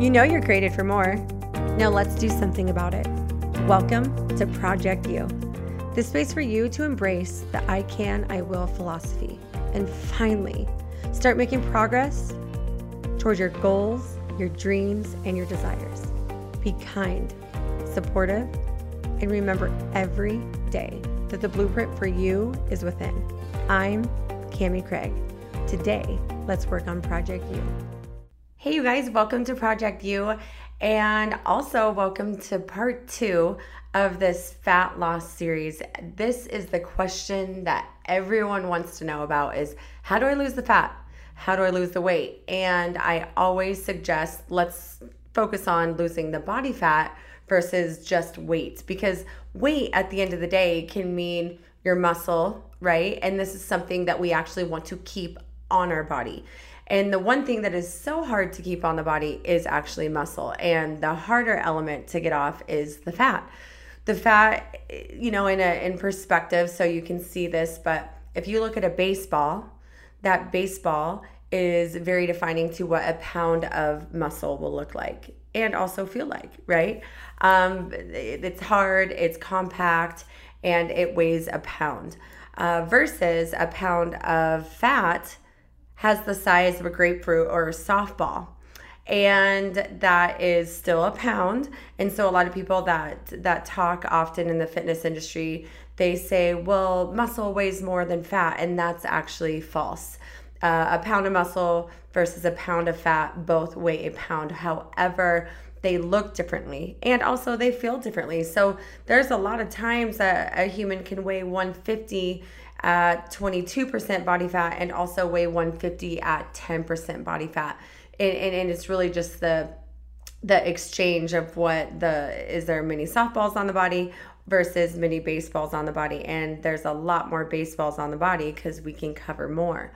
You know you're created for more. Now let's do something about it. Welcome to Project You, the space for you to embrace the I can, I will philosophy and finally start making progress towards your goals, your dreams, and your desires. Be kind, supportive, and remember every day that the blueprint for you is within. I'm Cami Craig. Today, let's work on Project You. Hey, you guys, welcome to Project You, and also welcome to part two of this fat loss series. This is the question that everyone wants to know about is how do I lose the fat? How do I lose the weight? And I always suggest let's focus on losing the body fat versus just weight because weight at the end of the day can mean your muscle, right? And this is something that we actually want to keep on our body. And the one thing that is so hard to keep on the body is actually muscle. And the harder element to get off is the fat. The fat, you know, in a in perspective, so you can see this, but if you look at a baseball, that baseball is very defining to what a pound of muscle will look like and also feel like, right? Um, it's hard, it's compact, and it weighs a pound. Uh, versus a pound of fat has the size of a grapefruit or a softball. And that is still a pound. And so a lot of people that that talk often in the fitness industry they say well muscle weighs more than fat. And that's actually false. Uh, a pound of muscle versus a pound of fat both weigh a pound. However they look differently and also they feel differently. So there's a lot of times that a human can weigh 150 at 22% body fat and also weigh 150 at 10% body fat. And, and, and it's really just the the exchange of what the is there many softballs on the body versus many baseballs on the body. And there's a lot more baseballs on the body because we can cover more.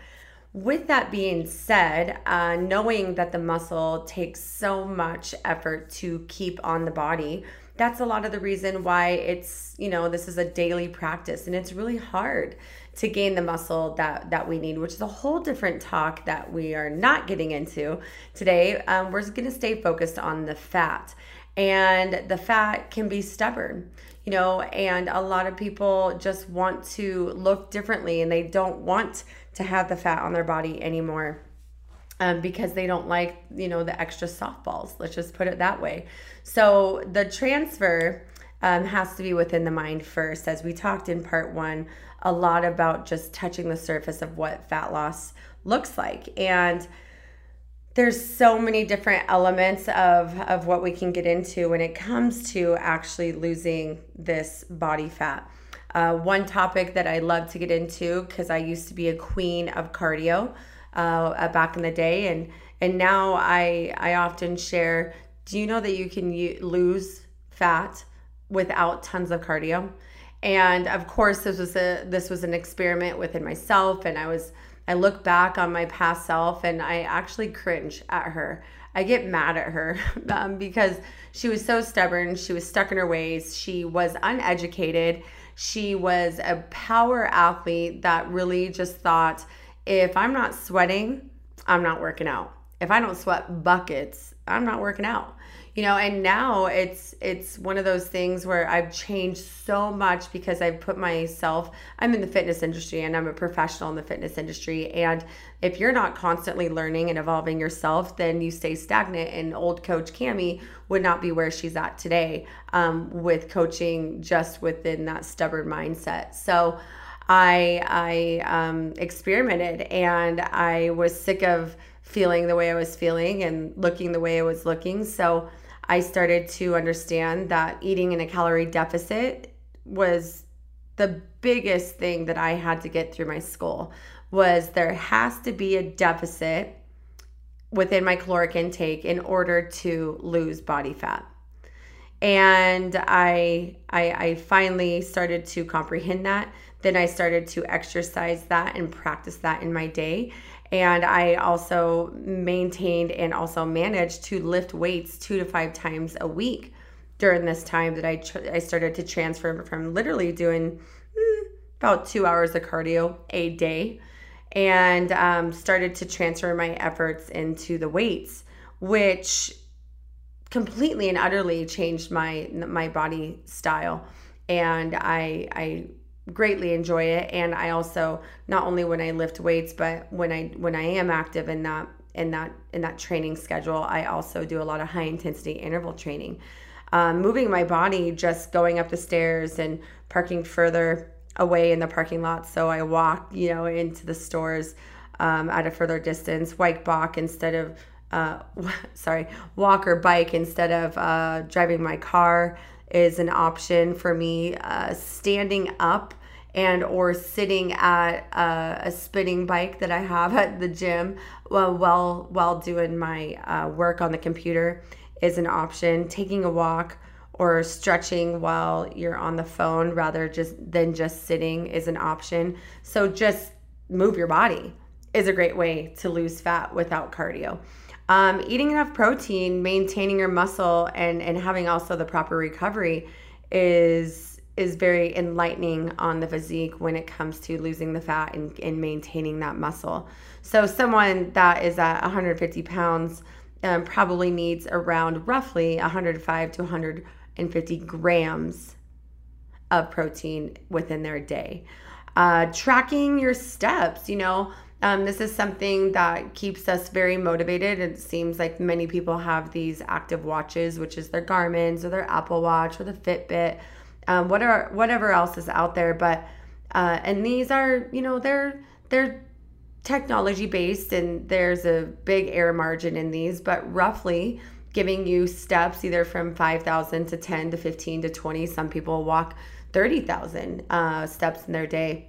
With that being said, uh, knowing that the muscle takes so much effort to keep on the body, that's a lot of the reason why it's, you know, this is a daily practice and it's really hard to gain the muscle that that we need, which is a whole different talk that we are not getting into today. Um, we're going to stay focused on the fat, and the fat can be stubborn, you know, and a lot of people just want to look differently, and they don't want to have the fat on their body anymore. Um, because they don't like, you know, the extra softballs. Let's just put it that way. So the transfer um, has to be within the mind first. As we talked in part one a lot about just touching the surface of what fat loss looks like. And there's so many different elements of, of what we can get into when it comes to actually losing this body fat. Uh, one topic that I love to get into because I used to be a queen of cardio uh, back in the day, and and now I I often share. Do you know that you can u- lose fat without tons of cardio? and of course this was a this was an experiment within myself and i was i look back on my past self and i actually cringe at her i get mad at her um, because she was so stubborn she was stuck in her ways she was uneducated she was a power athlete that really just thought if i'm not sweating i'm not working out. If i don't sweat buckets i'm not working out. You know and now it's it's one of those things where i've changed so much because i've put myself i'm in the fitness industry and i'm a professional in the fitness industry. And if you're not constantly learning and evolving yourself then you stay stagnant. And old coach cami would not be where she's at today um, with coaching just within that stubborn mindset. So i i um, experimented and i was sick of feeling the way I was feeling and looking the way I was looking. So I started to understand that eating in a calorie deficit was the biggest thing that I had to get through my school was there has to be a deficit within my caloric intake in order to lose body fat. And I, I I finally started to comprehend that. Then I started to exercise that and practice that in my day. And I also maintained and also managed to lift weights two to five times a week during this time that I, tr- I started to transfer from literally doing mm, about two hours of cardio a day and um, started to transfer my efforts into the weights, which completely and utterly changed my my body style and I I greatly enjoy it. And I also not only when I lift weights but when I when I am active in that in that in that training schedule I also do a lot of high intensity interval training. Um, moving my body just going up the stairs and parking further away in the parking lot. So I walk you know into the stores um, at a further distance white balk instead of uh, sorry walk or bike instead of uh, driving my car is an option for me. Uh, standing up and or sitting at a, a, spinning bike that I have at the gym while while, while doing my uh, work on the computer is an option. Taking a walk or stretching while you're on the phone rather just than just sitting is an option. So just move your body is a great way to lose fat without cardio. Um, eating enough protein, maintaining your muscle, and and having also the proper recovery is is very enlightening on the physique when it comes to losing the fat and, and maintaining that muscle. So someone that is at 150 pounds um, probably needs around roughly 105 to 150 grams of protein within their day. Uh, tracking your steps, you know, um, this is something that keeps us very motivated. It seems like many people have these active watches, which is their Garmin's or their Apple Watch or the Fitbit, um, whatever whatever else is out there. But uh, and these are, you know, they're they're technology based, and there's a big error margin in these, but roughly giving you steps either from 5,000 to 10 to 15 to 20. Some people walk 30,000 uh, steps in their day.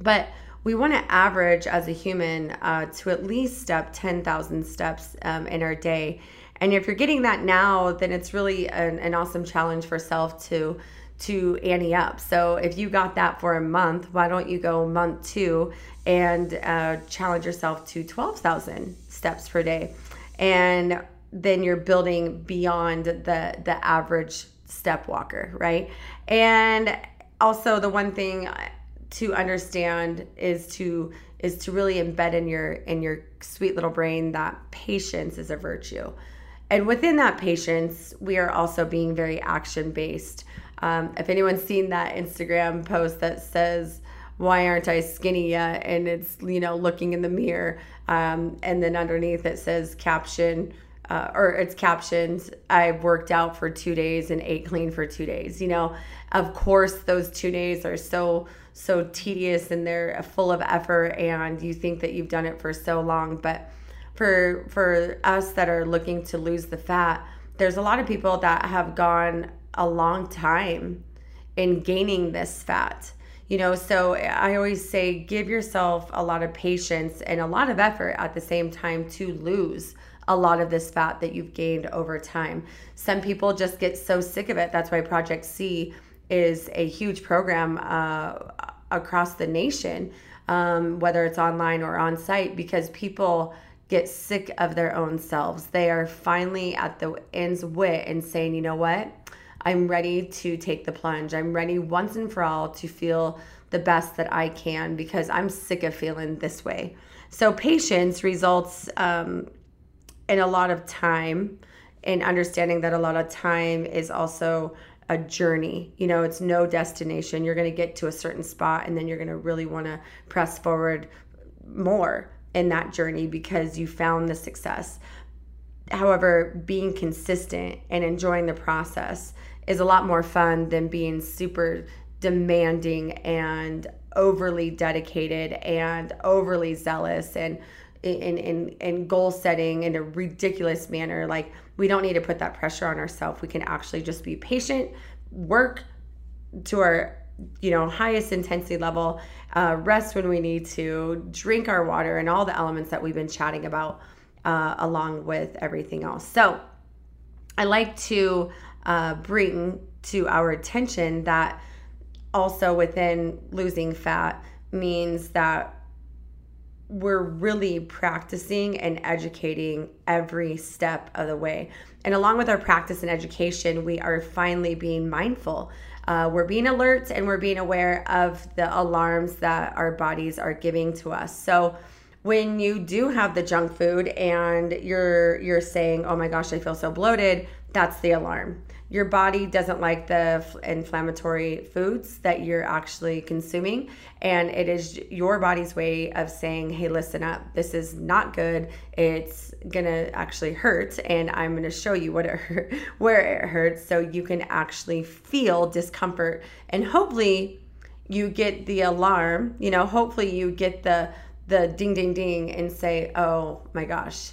But we want to average as a human uh, to at least step 10,000 steps um, in our day. And if you're getting that now, then it's really an, an awesome challenge for self to to ante up. So if you got that for a month, why don't you go month two and uh, challenge yourself to 12,000 steps per day? And then you're building beyond the the average step walker, right? And also the one thing to understand is to is to really embed in your in your sweet little brain that patience is a virtue. And within that patience we are also being very action based um, if anyone's seen that instagram post that says why aren't i skinny yet? and it's you know looking in the mirror um, and then underneath it says caption uh, or it's captioned i worked out for two days and ate clean for two days you know of course those two days are so so tedious and they're full of effort and you think that you've done it for so long but for for us that are looking to lose the fat there's a lot of people that have gone a long time in gaining this fat you know? So i always say give yourself a lot of patience and a lot of effort at the same time to lose a lot of this fat that you've gained over time. Some people just get so sick of it. That's why project c is a huge program uh, across the nation, um, whether it's online or on site, because people get sick of their own selves. They are finally at the end's wit and saying, you know what? I'm ready to take the plunge. I'm ready once and for all to feel the best that I can because I'm sick of feeling this way. So, patience results um, in a lot of time and understanding that a lot of time is also a journey. You know, it's no destination. You're going to get to a certain spot and then you're going to really want to press forward more in that journey because you found the success. However, being consistent and enjoying the process is a lot more fun than being super demanding and overly dedicated and overly zealous and in, in, in goal setting in a ridiculous manner. Like, we don't need to put that pressure on ourselves. We can actually just be patient, work to our you know highest intensity level uh, rest when we need to drink our water and all the elements that we've been chatting about uh, along with everything else so i like to uh, bring to our attention that also within losing fat means that we're really practicing and educating every step of the way. And along with our practice and education, we are finally being mindful. Uh, we're being alert and we're being aware of the alarms that our bodies are giving to us. So, when you do have the junk food and you're you're saying, "Oh my gosh, I feel so bloated," that's the alarm. Your body doesn't like the inflammatory foods that you're actually consuming, and it is your body's way of saying, "Hey, listen up. This is not good. It's gonna actually hurt, and I'm gonna show you what it hurt, where it hurts, so you can actually feel discomfort, and hopefully." you get the alarm you know hopefully you get the the ding ding ding and say oh my gosh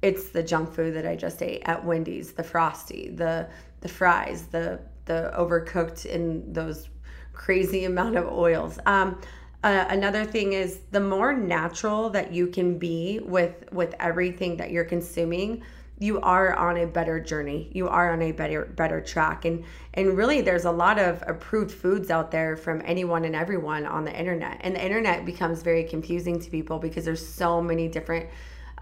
it's the junk food that i just ate at wendy's the frosty the the fries the the overcooked in those crazy amount of oils. Um, uh, another thing is the more natural that you can be with with everything that you're consuming you are on a better journey. You are on a better better track. And and really there's a lot of approved foods out there from anyone and everyone on the internet. And the internet becomes very confusing to people because there's so many different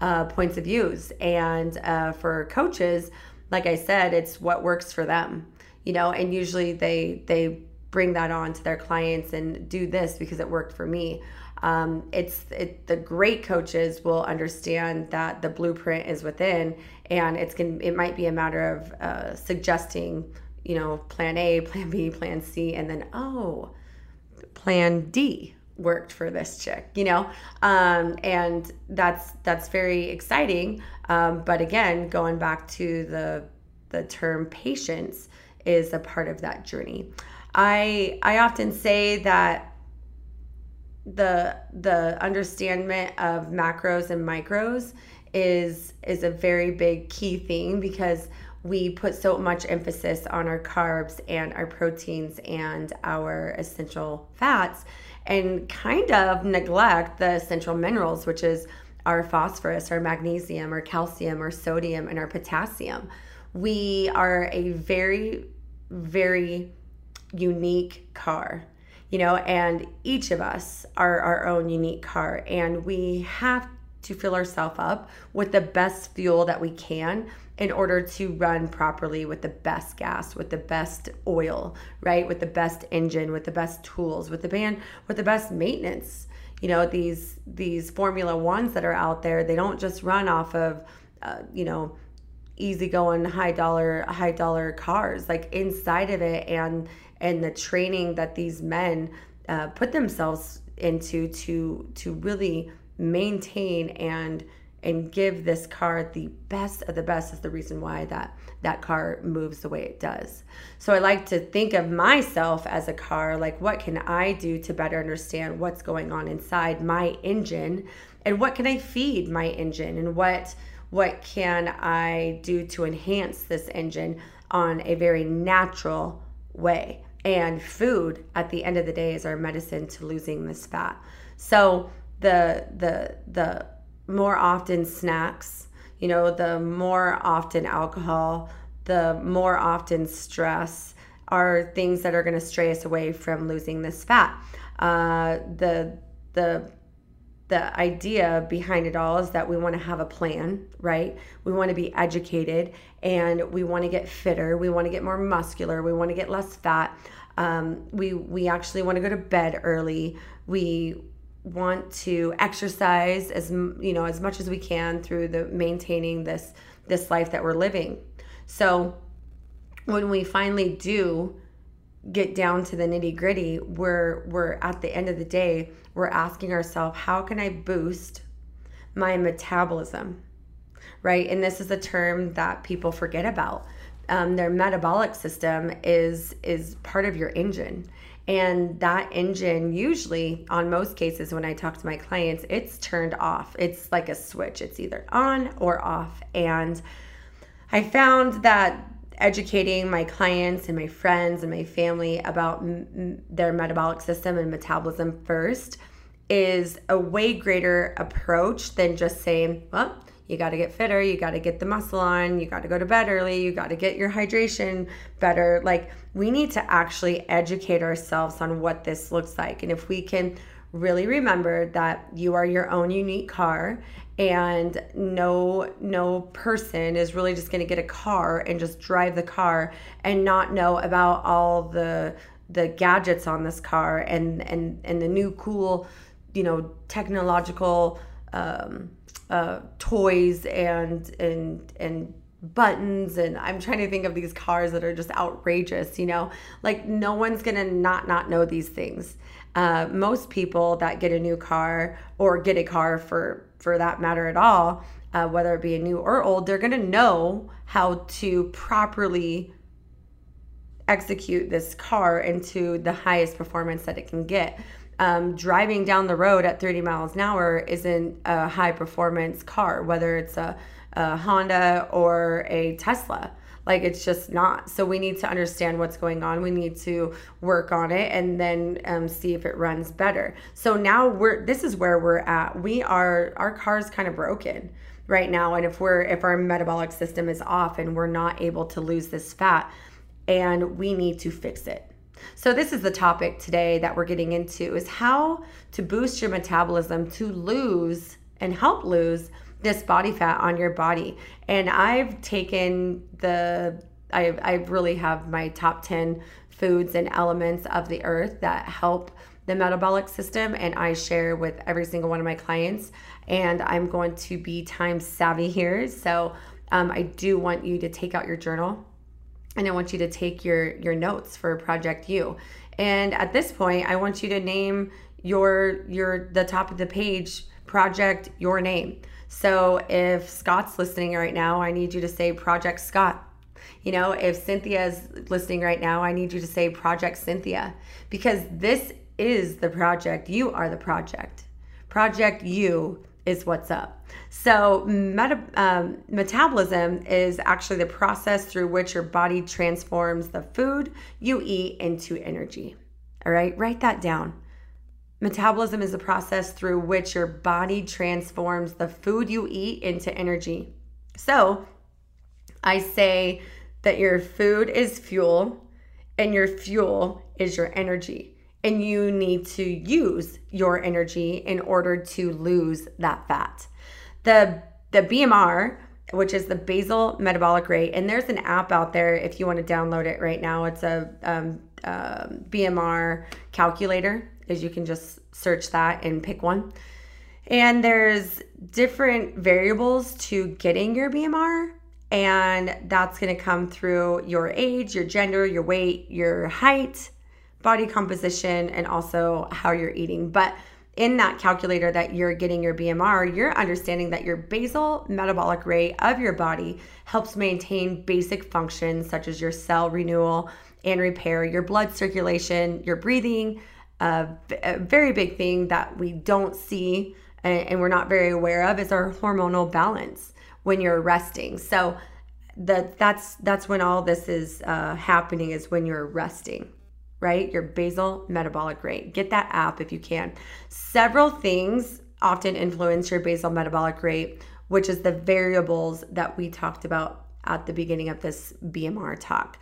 uh, points of views. And uh, for coaches like i said it's what works for them you know and usually they they bring that on to their clients and do this because it worked for me. Um, it's it, the great coaches will understand that the blueprint is within and it's going it might be a matter of uh, suggesting you know plan a plan b plan c and then oh plan d worked for this chick you know? Um, and that's that's very exciting um, but again going back to the the term patience is a part of that journey. I i often say that the the understanding of macros and micros is is a very big key thing because we put so much emphasis on our carbs and our proteins and our essential fats and kind of neglect the essential minerals which is our phosphorus our magnesium our calcium our sodium and our potassium we are a very very unique car you know, and each of us are our own unique car, and we have to fill ourselves up with the best fuel that we can in order to run properly with the best gas, with the best oil, right? With the best engine, with the best tools, with the band, with the best maintenance. You know, these these Formula Ones that are out there, they don't just run off of, uh, you know, easygoing high dollar high dollar cars. Like inside of it, and and the training that these men uh, put themselves into to to really maintain and and give this car the best of the best is the reason why that that car moves the way it does. So I like to think of myself as a car like what can I do to better understand what's going on inside my engine? And what can I feed my engine? And what what can I do to enhance this engine on a very natural way? And food at the end of the day is our medicine to losing this fat. So the the the more often snacks you know the more often alcohol the more often stress are things that are going to stray us away from losing this fat uh, the the the idea behind it all is that we want to have a plan, right? We want to be educated and we want to get fitter. We want to get more muscular. We want to get less fat. Um, we we actually want to go to bed early. We want to exercise as you know as much as we can through the maintaining this this life that we're living. So when we finally do get down to the nitty gritty, we're we're at the end of the day we're asking ourselves, how can I boost my metabolism? Right? And this is a term that people forget about. Um, their metabolic system is is part of your engine and that engine usually on most cases when i talk to my clients it's turned off. It's like a switch. It's either on or off. And i found that educating my clients and my friends and my family about m- their metabolic system and metabolism first is a way greater approach than just saying, well, you got to get fitter, you got to get the muscle on, you got to go to bed early, you got to get your hydration better. Like, we need to actually educate ourselves on what this looks like. And if we can really remember that you are your own unique car and no no person is really just going to get a car and just drive the car and not know about all the the gadgets on this car and and and the new cool you know technological um, uh, toys and and and buttons and I'm trying to think of these cars that are just outrageous, you know? Like no one's going to not not know these things. Uh, most people that get a new car or get a car for for that matter at all, uh, whether it be a new or old, they're going to know how to properly execute this car into the highest performance that it can get. Um, driving down the road at 30 miles an hour isn't a high performance car, whether it's a a Honda or a Tesla. Like it's just not. So we need to understand what's going on. We need to work on it and then um, see if it runs better. So now we're. This is where we're at. We are. Our car's kind of broken right now, and if we're if our metabolic system is off and we're not able to lose this fat, and we need to fix it. So this is the topic today that we're getting into is how to boost your metabolism to lose and help lose this body fat on your body. And I've taken the I I really have my top 10 foods and elements of the earth that help the metabolic system and I share with every single one of my clients and I'm going to be time savvy here. So um, I do want you to take out your journal and I want you to take your your notes for project you. And at this point, I want you to name your your the top of the page project your name. So if Scott's listening right now, I need you to say Project Scott. You know, if Cynthia's listening right now, I need you to say Project Cynthia because this is the project. You are the project. Project you is what's up. So, meta, um, metabolism is actually the process through which your body transforms the food you eat into energy. All right, write that down. Metabolism is the process through which your body transforms the food you eat into energy. So I say that your food is fuel and your fuel is your energy. And you need to use your energy in order to lose that fat. The, the BMR, which is the basal metabolic rate, and there's an app out there if you want to download it right now. It's a um, uh, BMR calculator is you can just search that and pick one. And there's different variables to getting your BMR, and that's going to come through your age, your gender, your weight, your height, body composition, and also how you're eating. But in that calculator that you're getting your BMR, you're understanding that your basal metabolic rate of your body helps maintain basic functions such as your cell renewal and repair, your blood circulation, your breathing, a, a very big thing that we don't see and, and we're not very aware of is our hormonal balance when you're resting. So that that's that's when all this is uh, happening is when you're resting right your basal metabolic rate get that app if you can several things often influence your basal metabolic rate which is the variables that we talked about at the beginning of this bmr talk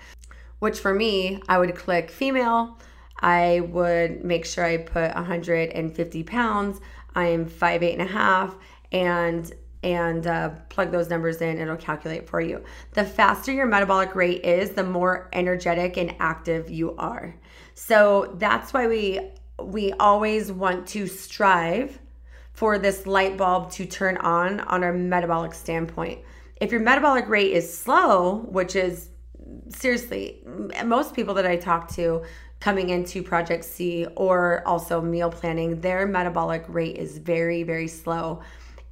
which for me i would click female I would make sure I put 150 pounds. I am five eight and a half, and and uh, plug those numbers in. It'll calculate for you. The faster your metabolic rate is, the more energetic and active you are. So that's why we we always want to strive for this light bulb to turn on on our metabolic standpoint. If your metabolic rate is slow, which is seriously most people that I talk to coming into Project C or also meal planning, their metabolic rate is very, very slow.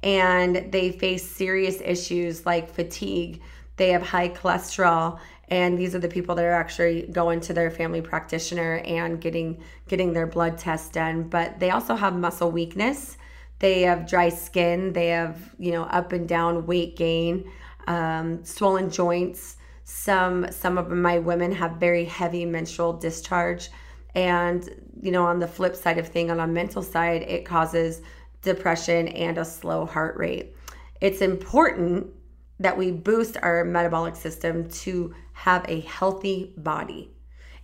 And they face serious issues like fatigue. They have high cholesterol. And these are the people that are actually going to their family practitioner and getting getting their blood test done. But they also have muscle weakness. They have dry skin. They have, you know, up and down weight gain, um, swollen joints some some of my women have very heavy menstrual discharge and you know on the flip side of thing on a mental side it causes depression and a slow heart rate it's important that we boost our metabolic system to have a healthy body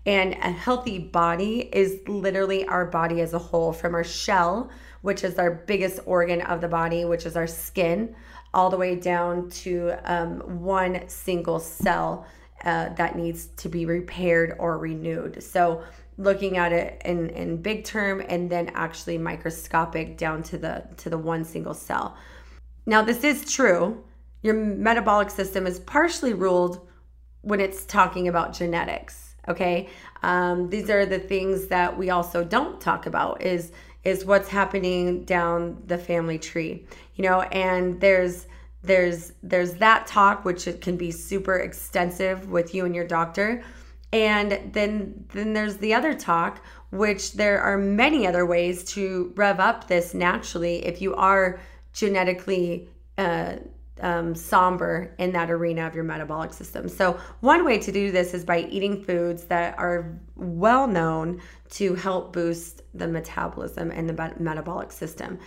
and a healthy body is literally our body as a whole from our shell which is our biggest organ of the body which is our skin all the way down to um, one single cell uh, that needs to be repaired or renewed. So looking at it in, in big term and then actually microscopic down to the to the one single cell. Now this is true. Your metabolic system is partially ruled when it's talking about genetics. Okay, um, these are the things that we also don't talk about. Is is what's happening down the family tree, you know, and there's there's there's that talk which it can be super extensive with you and your doctor and then then there's the other talk which there are many other ways to rev up this naturally if you are genetically uh, um, somber in that arena of your metabolic system. So, one way to do this is by eating foods that are well known to help boost the metabolism and the metabolic system.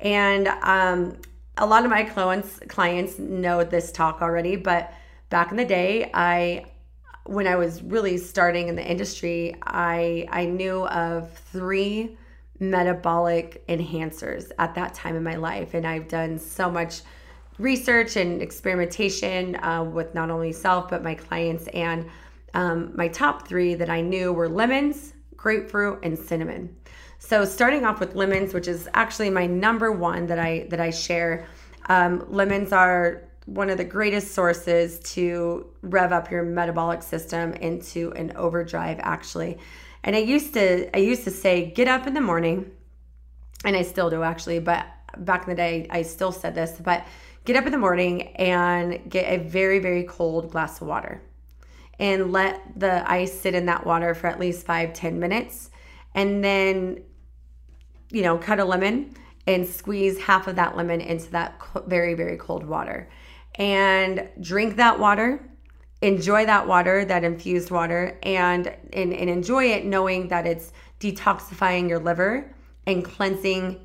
And um, a lot of my clients clients know this talk already, but back in the day, I when I was really starting in the industry, I I knew of three metabolic enhancers at that time in my life, and I've done so much research and experimentation uh, with not only self but my clients. And um, my top three that I knew were lemons, grapefruit, and cinnamon. So starting off with lemons, which is actually my number one that I that I share. Um, lemons are one of the greatest sources to rev up your metabolic system into an overdrive actually and i used to i used to say get up in the morning and i still do actually but back in the day i still said this but get up in the morning and get a very very cold glass of water. And let the ice sit in that water for at least five ten minutes. And then you know cut a lemon and squeeze half of that lemon into that very very cold water. And drink that water enjoy that water that infused water and, and and enjoy it knowing that it's detoxifying your liver and cleansing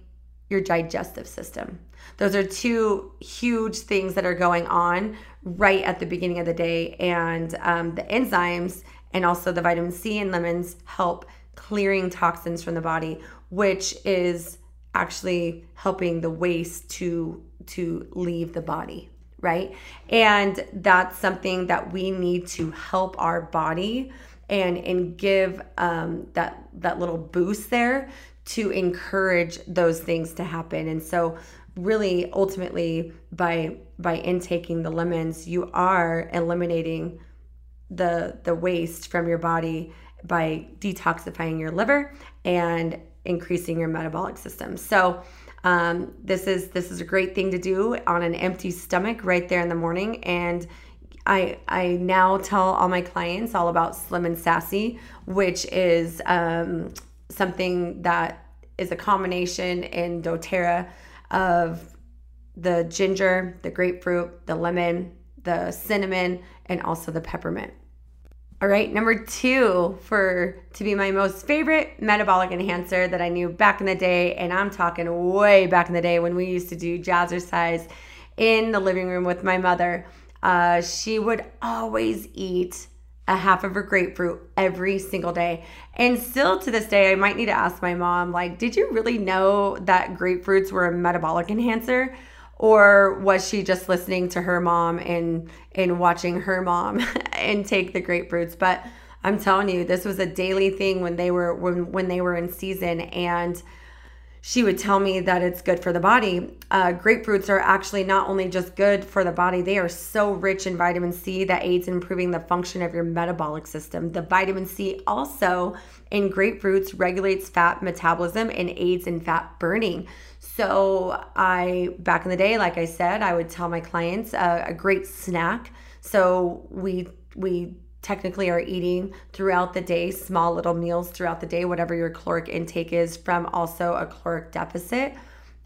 your digestive system those are two huge things that are going on right at the beginning of the day and um, the enzymes and also the vitamin c in lemons help clearing toxins from the body which is actually helping the waste to to leave the body right? And that's something that we need to help our body and and give um, that that little boost there to encourage those things to happen. And so really ultimately by by intaking the lemons, you are eliminating the the waste from your body by detoxifying your liver and increasing your metabolic system. So um, this is this is a great thing to do on an empty stomach right there in the morning and I, I now tell all my clients all about Slim and Sassy, which is um, something that is a combination in doTERRA of the ginger, the grapefruit, the lemon, the cinnamon, and also the peppermint. All right, number two for to be my most favorite metabolic enhancer that I knew back in the day, and I'm talking way back in the day when we used to do jazzercise in the living room with my mother. Uh, she would always eat a half of a grapefruit every single day. And still to this day, I might need to ask my mom, like, did you really know that grapefruits were a metabolic enhancer? or was she just listening to her mom and and watching her mom and take the grapefruits but i'm telling you this was a daily thing when they were when when they were in season and she would tell me that it's good for the body. Uh, grapefruits are actually not only just good for the body, they are so rich in vitamin C that aids in improving the function of your metabolic system. The vitamin C also in grapefruits regulates fat metabolism and aids in fat burning. So I back in the day, like I said, I would tell my clients uh, a great snack. So we we technically are eating throughout the day, small little meals throughout the day, whatever your caloric intake is from also a caloric deficit.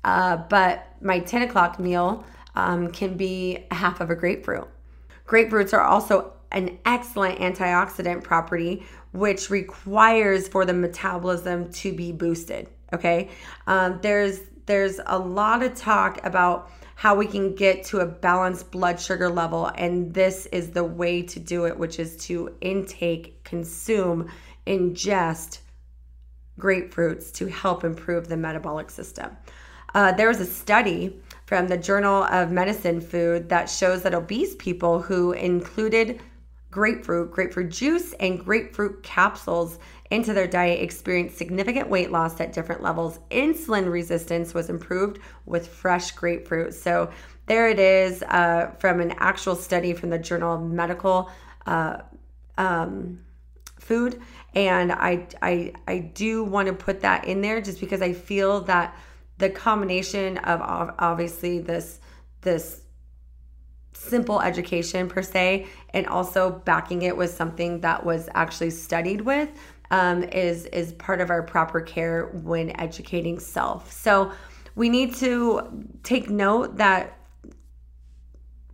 Uh, but my 10 o'clock meal um, can be half of a grapefruit. Grapefruits are also an excellent antioxidant property, which requires for the metabolism to be boosted. Okay, um, there's there's a lot of talk about how we can get to a balanced blood sugar level. And this is the way to do it, which is to intake, consume, ingest grapefruits to help improve the metabolic system. Uh, there was a study from the Journal of Medicine Food that shows that obese people who included grapefruit, grapefruit juice, and grapefruit capsules into their diet experienced significant weight loss at different levels. Insulin resistance was improved with fresh grapefruit. So there it is uh, from an actual study from the Journal of Medical uh, um, Food. And I, I, I do want to put that in there just because I feel that the combination of obviously this this simple education per se and also backing it with something that was actually studied with um, is is part of our proper care when educating self. So we need to take note that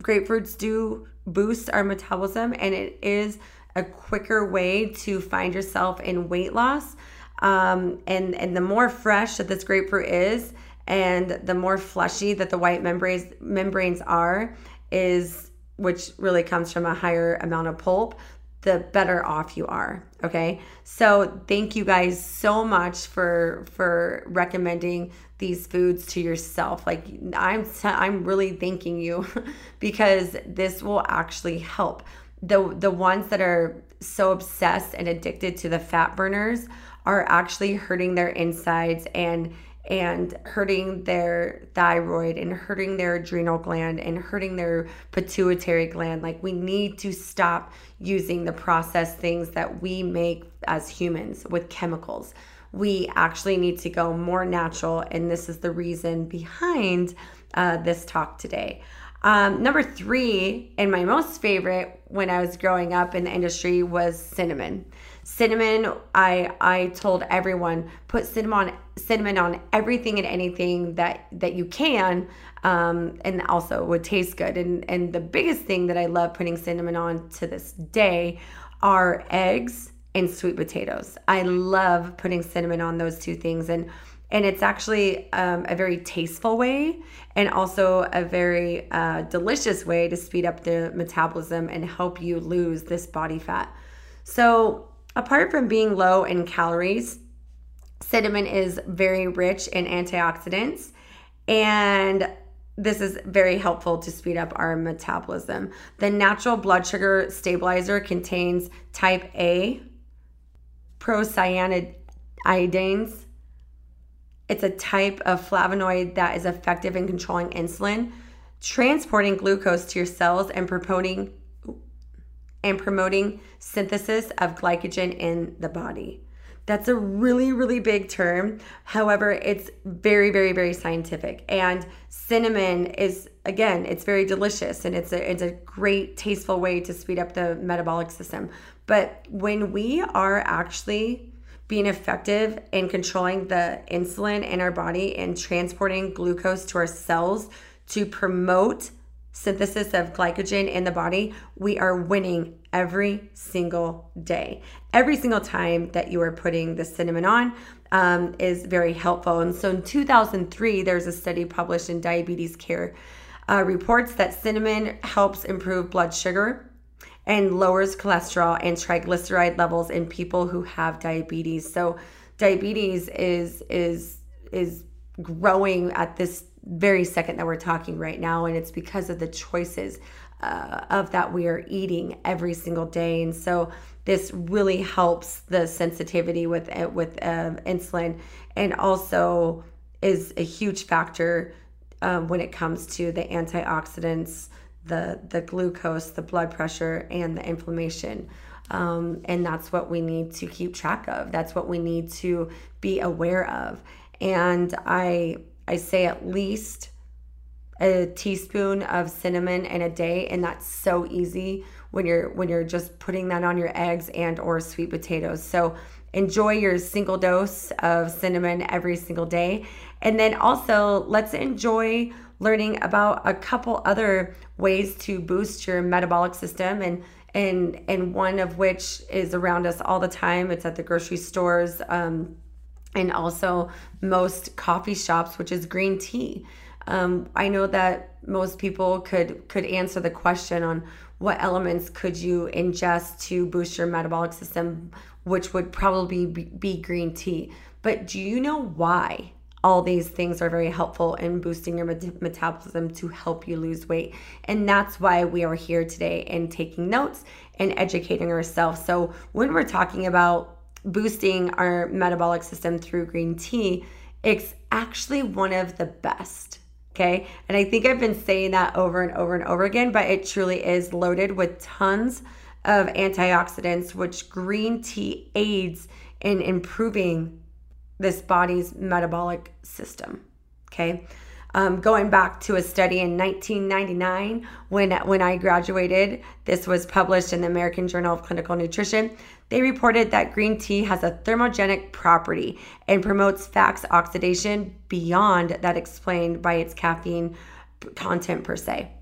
grapefruits do boost our metabolism and it is a quicker way to find yourself in weight loss. Um, and and the more fresh that this grapefruit is and the more fleshy that the white membranes membranes are is which really comes from a higher amount of pulp the better off you are okay? So thank you guys so much for for recommending these foods to yourself. Like i'm t- i'm really thanking you because this will actually help. The the ones that are so obsessed and addicted to the fat burners are actually hurting their insides and and hurting their thyroid and hurting their adrenal gland and hurting their pituitary gland. Like, we need to stop using the processed things that we make as humans with chemicals. We actually need to go more natural, and this is the reason behind uh, this talk today. Um, number three, and my most favorite when I was growing up in the industry, was cinnamon cinnamon i i told everyone put cinnamon cinnamon on everything and anything that that you can um, and also would taste good. And and the biggest thing that i love putting cinnamon on to this day are eggs and sweet potatoes. I love putting cinnamon on those two things. And and it's actually um, a very tasteful way and also a very uh, delicious way to speed up the metabolism and help you lose this body fat. So Apart from being low in calories, cinnamon is very rich in antioxidants and this is very helpful to speed up our metabolism. The natural blood sugar stabilizer contains type A procyanidins. It's a type of flavonoid that is effective in controlling insulin, transporting glucose to your cells and promoting and promoting synthesis of glycogen in the body. That's a really, really big term. However, it's very, very, very scientific. And cinnamon is, again, it's very delicious and it's a, it's a great, tasteful way to speed up the metabolic system. But when we are actually being effective in controlling the insulin in our body and transporting glucose to our cells to promote synthesis of glycogen in the body, we are winning every single day. Every single time that you are putting the cinnamon on um, is very helpful. And so in 2003, there's a study published in Diabetes Care uh, reports that cinnamon helps improve blood sugar and lowers cholesterol and triglyceride levels in people who have diabetes. So diabetes is is is growing at this very second that we're talking right now and it's because of the choices uh, of that we are eating every single day. And so this really helps the sensitivity with uh, with uh, insulin and also is a huge factor um, when it comes to the antioxidants the the glucose the blood pressure and the inflammation. Um, and that's what we need to keep track of. That's what we need to be aware of. And i I say at least a teaspoon of cinnamon in a day and that's so easy when you're when you're just putting that on your eggs and or sweet potatoes. So enjoy your single dose of cinnamon every single day. And then also let's enjoy learning about a couple other ways to boost your metabolic system and and and one of which is around us all the time. It's at the grocery stores. Um, and also most coffee shops, which is green tea. Um, I know that most people could could answer the question on what elements could you ingest to boost your metabolic system, which would probably be, be green tea. But do you know why all these things are very helpful in boosting your met- metabolism to help you lose weight. And that's why we are here today and taking notes and educating ourselves. So, when we're talking about boosting our metabolic system through green tea, it's actually one of the best. Okay. And I think I've been saying that over and over and over again, but it truly is loaded with tons of antioxidants, which green tea aids in improving this body's metabolic system. Okay. Um, going back to a study in 1999 when when I graduated, this was published in the American Journal of Clinical Nutrition. They reported that green tea has a thermogenic property and promotes fat oxidation beyond that explained by its caffeine content per se.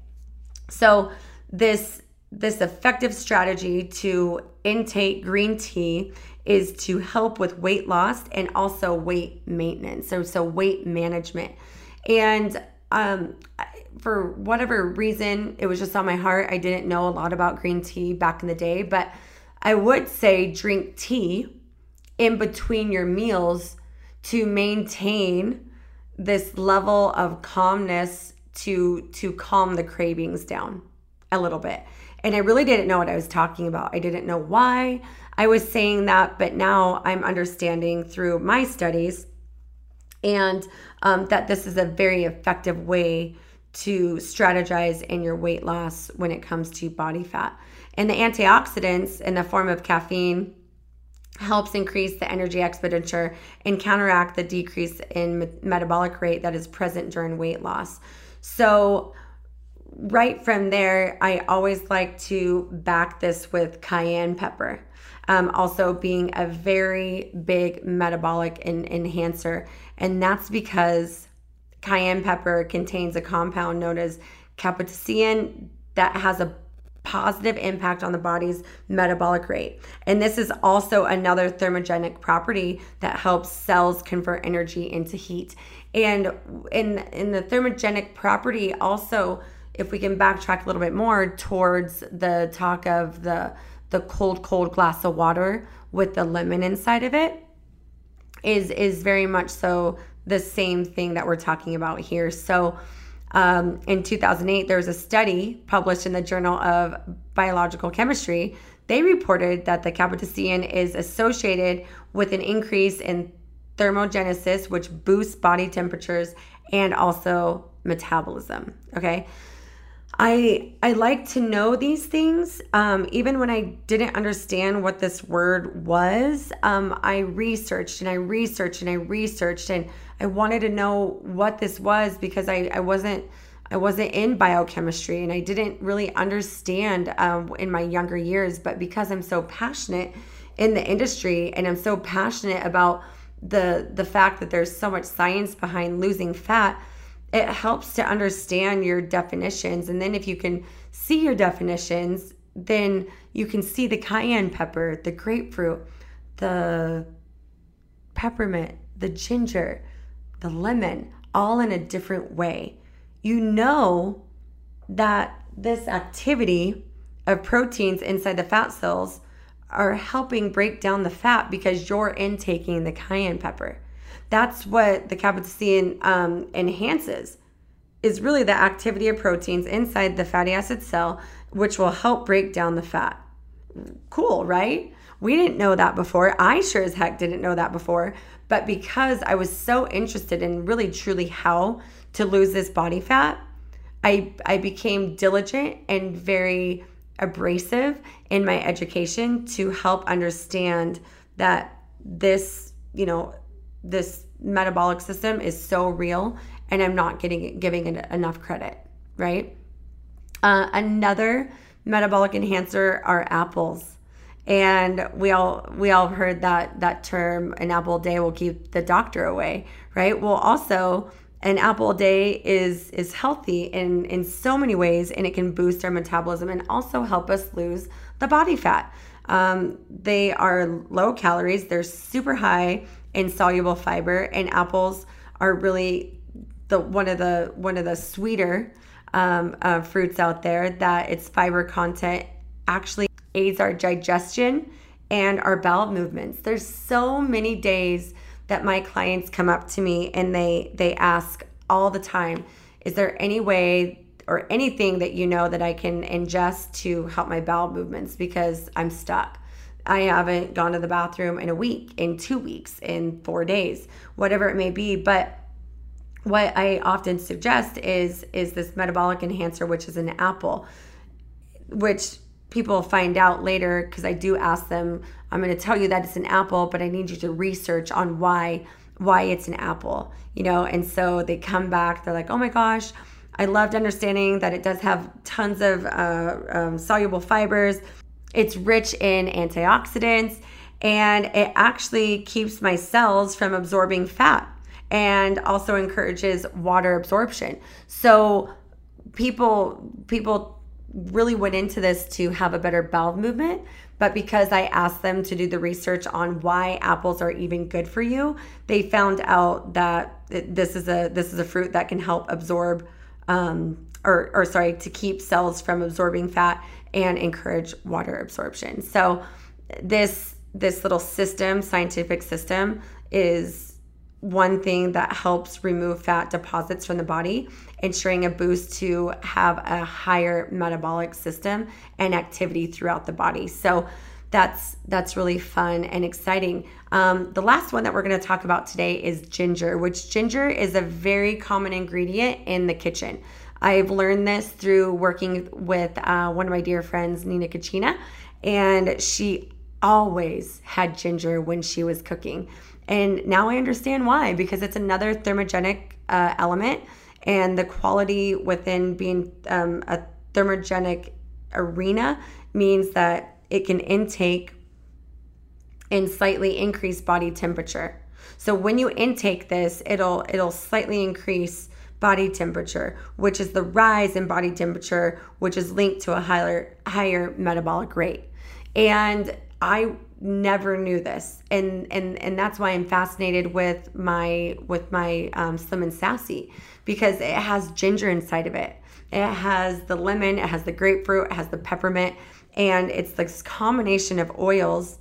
So this this effective strategy to intake green tea is to help with weight loss and also weight maintenance. So so weight management. And um, for whatever reason, it was just on my heart. I didn't know a lot about green tea back in the day, but I would say drink tea in between your meals to maintain this level of calmness to to calm the cravings down a little bit. And I really didn't know what I was talking about. I didn't know why I was saying that, but now I'm understanding through my studies and um, that this is a very effective way to strategize in your weight loss when it comes to body fat. And the antioxidants in the form of caffeine helps increase the energy expenditure and counteract the decrease in metabolic rate that is present during weight loss. So, right from there, I always like to back this with cayenne pepper. Um, also, being a very big metabolic enhancer. And that's because cayenne pepper contains a compound known as capsaicin that has a positive impact on the body's metabolic rate. And this is also another thermogenic property that helps cells convert energy into heat. And in in the thermogenic property also if we can backtrack a little bit more towards the talk of the the cold cold glass of water with the lemon inside of it is is very much so the same thing that we're talking about here. So um, in 2008, there was a study published in the Journal of Biological Chemistry. They reported that the capsaicin is associated with an increase in thermogenesis, which boosts body temperatures and also metabolism. Okay. I I like to know these things. Um, even when I didn't understand what this word was, um, I researched and I researched and I researched and I wanted to know what this was because I, I wasn't I wasn't in biochemistry and I didn't really understand um, in my younger years. But because I'm so passionate in the industry and I'm so passionate about the the fact that there's so much science behind losing fat it helps to understand your definitions. And then if you can see your definitions, then you can see the cayenne pepper, the grapefruit, the peppermint, the ginger, the lemon, all in a different way. You know that this activity of proteins inside the fat cells are helping break down the fat because you're intaking the cayenne pepper. That's what the capsaicin um, enhances is really the activity of proteins inside the fatty acid cell, which will help break down the fat. Cool, right? We didn't know that before. I sure as heck didn't know that before. But because I was so interested in really truly how to lose this body fat, I, I became diligent and very abrasive in my education to help understand that this, you know, this metabolic system is so real and I'm not getting giving it enough credit, right? Uh, another metabolic enhancer are apples. And we all we all heard that that term an apple a day will keep the doctor away, right? Well, also an apple a day is is healthy in in so many ways and it can boost our metabolism and also help us lose the body fat um, they are low calories they're super high insoluble fiber, and apples are really the one of the one of the sweeter um, uh, fruits out there. That its fiber content actually aids our digestion and our bowel movements. There's so many days that my clients come up to me and they they ask all the time, is there any way or anything that you know that I can ingest to help my bowel movements because I'm stuck. I haven't gone to the bathroom in a week, in two weeks, in four days, whatever it may be. But what I often suggest is is this metabolic enhancer, which is an apple, which people find out later because I do ask them, I'm going to tell you that it's an apple, but I need you to research on why why it's an apple, you know. And so they come back, they're like, oh my gosh, I loved understanding that it does have tons of uh, um, soluble fibers. It's rich in antioxidants and it actually keeps my cells from absorbing fat and also encourages water absorption. So people people really went into this to have a better bowel movement, but because I asked them to do the research on why apples are even good for you, they found out that this is a this is a fruit that can help absorb um, or, or sorry, to keep cells from absorbing fat and encourage water absorption. So this this little system, scientific system, is one thing that helps remove fat deposits from the body, ensuring a boost to have a higher metabolic system and activity throughout the body. So that's that's really fun and exciting. Um, the last one that we're going to talk about today is ginger, which ginger is a very common ingredient in the kitchen. I've learned this through working with uh, one of my dear friends, Nina Kachina, and she always had ginger when she was cooking. And now I understand why, because it's another thermogenic uh, element, and the quality within being um, a thermogenic arena means that it can intake and slightly increase body temperature. So when you intake this, it'll it'll slightly increase body temperature, which is the rise in body temperature, which is linked to a higher higher metabolic rate. And I never knew this, and and and that's why I'm fascinated with my with my um, Slim and Sassy because it has ginger inside of it. It has the lemon, it has the grapefruit, it has the peppermint and it's this combination of oils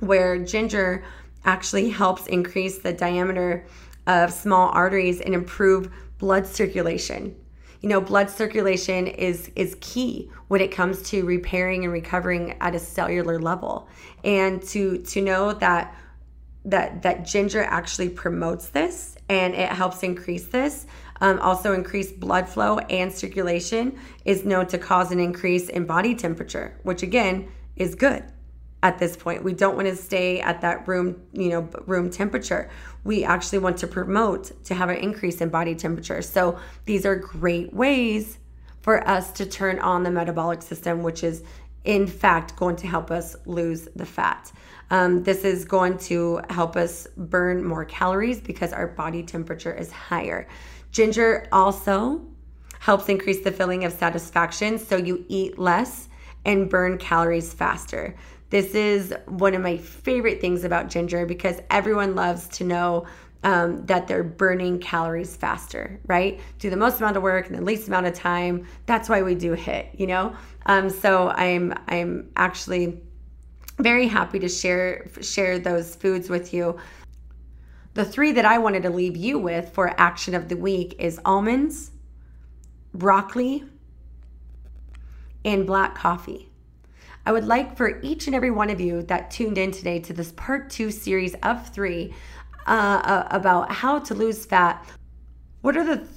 where ginger actually helps increase the diameter of small arteries and improve blood circulation. You know, blood circulation is is key when it comes to repairing and recovering at a cellular level. And to to know that that that ginger actually promotes this and it helps increase this um, also, increased blood flow and circulation is known to cause an increase in body temperature, which again is good at this point. We don't want to stay at that room, you know, room temperature. We actually want to promote to have an increase in body temperature. So these are great ways for us to turn on the metabolic system, which is in fact going to help us lose the fat. Um, this is going to help us burn more calories because our body temperature is higher. Ginger also helps increase the feeling of satisfaction so you eat less and burn calories faster. This is one of my favorite things about ginger because everyone loves to know um, that they're burning calories faster, right? Do the most amount of work in the least amount of time. That's why we do HIIT, you know. Um, so I'm I'm actually very happy to share share those foods with you the three that I wanted to leave you with for action of the week is almonds, broccoli, and black coffee. I would like for each and every one of you that tuned in today to this part two series of three uh, uh, about how to lose fat. What are the th-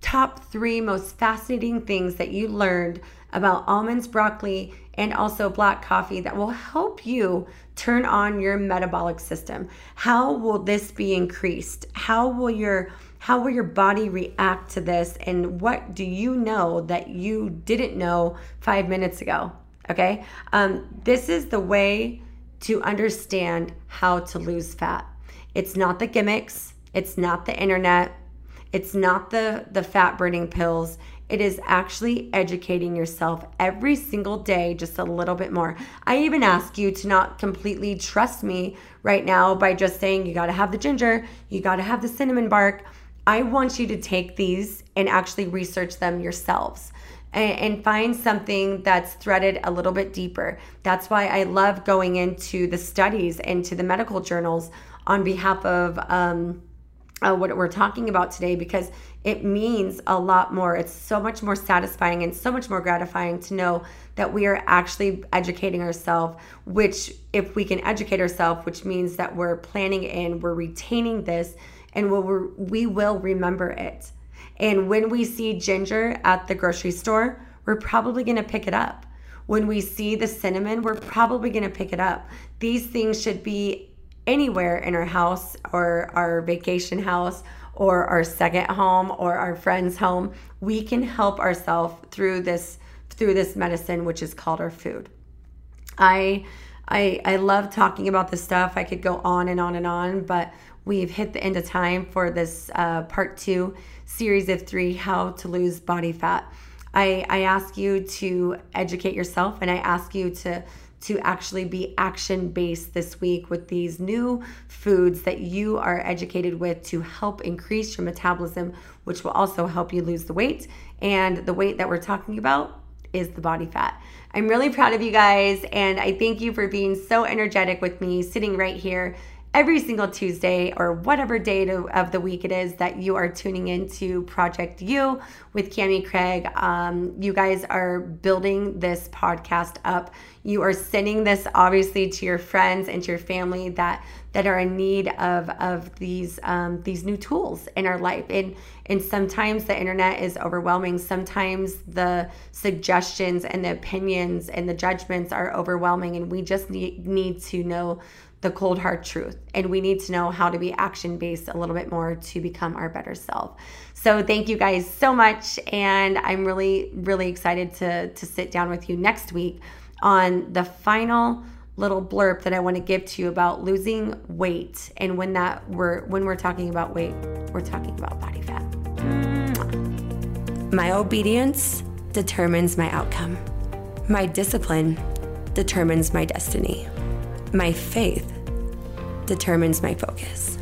top three most fascinating things that you learned about almonds, broccoli, and also black coffee that will help you turn on your metabolic system. How will this be increased? How will your how will your body react to this and what do you know that you didn't know 5 minutes ago? Okay? Um, this is the way to understand how to lose fat. It's not the gimmicks, it's not the internet, it's not the the fat burning pills it is actually educating yourself every single day just a little bit more. I even ask you to not completely trust me right now by just saying you got to have the ginger, you got to have the cinnamon bark. I want you to take these and actually research them yourselves and, find something that's threaded a little bit deeper. That's why I love going into the studies, into the medical journals on behalf of um, uh, what we're talking about today because it means a lot more. It's so much more satisfying and so much more gratifying to know that we are actually educating ourselves, which, if we can educate ourselves, which means that we're planning in, we're retaining this, and we'll, we will remember it. And when we see ginger at the grocery store, we're probably going to pick it up. When we see the cinnamon, we're probably going to pick it up. These things should be anywhere in our house or our vacation house or our second home or our friend's home. We can help ourselves through this through this medicine which is called our food. I I I love talking about this stuff. I could go on and on and on, but we've hit the end of time for this uh, part two series of three how to lose body fat. I, I ask you to educate yourself and I ask you to to actually be action based this week with these new foods that you are educated with to help increase your metabolism, which will also help you lose the weight. And the weight that we're talking about is the body fat. I'm really proud of you guys, and I thank you for being so energetic with me, sitting right here every single Tuesday or whatever day to, of the week it is that you are tuning into Project You with Cami Craig. Um, you guys are building this podcast up. You are sending this obviously to your friends and to your family that that are in need of of these um, these new tools in our life. And and sometimes the internet is overwhelming. Sometimes the suggestions and the opinions and the judgments are overwhelming, and we just need need to know the cold hard truth. And we need to know how to be action based a little bit more to become our better self. So thank you guys so much. And I'm really, really excited to, to sit down with you next week on the final little blurb that I want to give to you about losing weight. And when that we're when we're talking about weight, we're talking about body fat. My obedience determines my outcome. My discipline determines my destiny. My faith determines my focus.